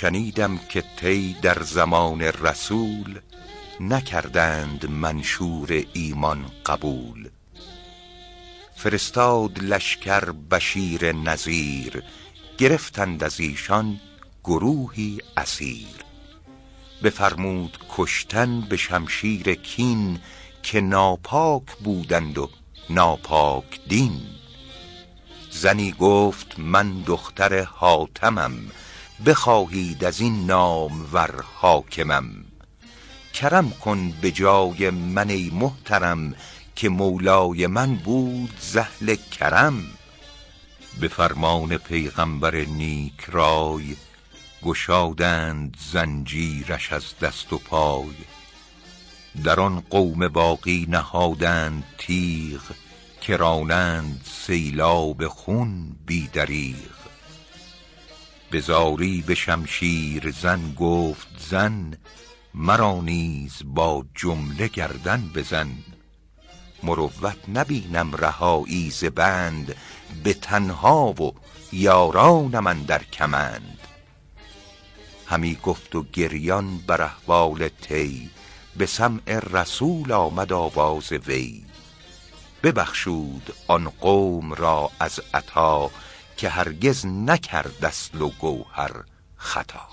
شنیدم که طی در زمان رسول نکردند منشور ایمان قبول. فرستاد لشکر بشیر نظیر گرفتند از ایشان گروهی اسیر. بفرمود کشتن به شمشیر کین که ناپاک بودند و ناپاک دین. زنی گفت من دختر حاتمم بخواهید از این نامور حاکمم. کرم کن به جای من ای محترم که مولای من بود ز اهل کرم. به فرمان پیغمبر نیک رای گشادند زنجیرش از دست و پای. در آن قوم باقی نهادند تیغ که رانند سیلاب خون بی دریغ. به به شمشیر زن گفت زن مرا نیز با جمله گردن بزن. مروت نبینم رهایی ز بند به تنها و یارانم اندر کمند. همی گفت و گریان بر احوال طی به سمع رسول آمد آواز وی. ببخشود آن قوم را از عطا که هرگز نکرد اصل و گوهر خطا.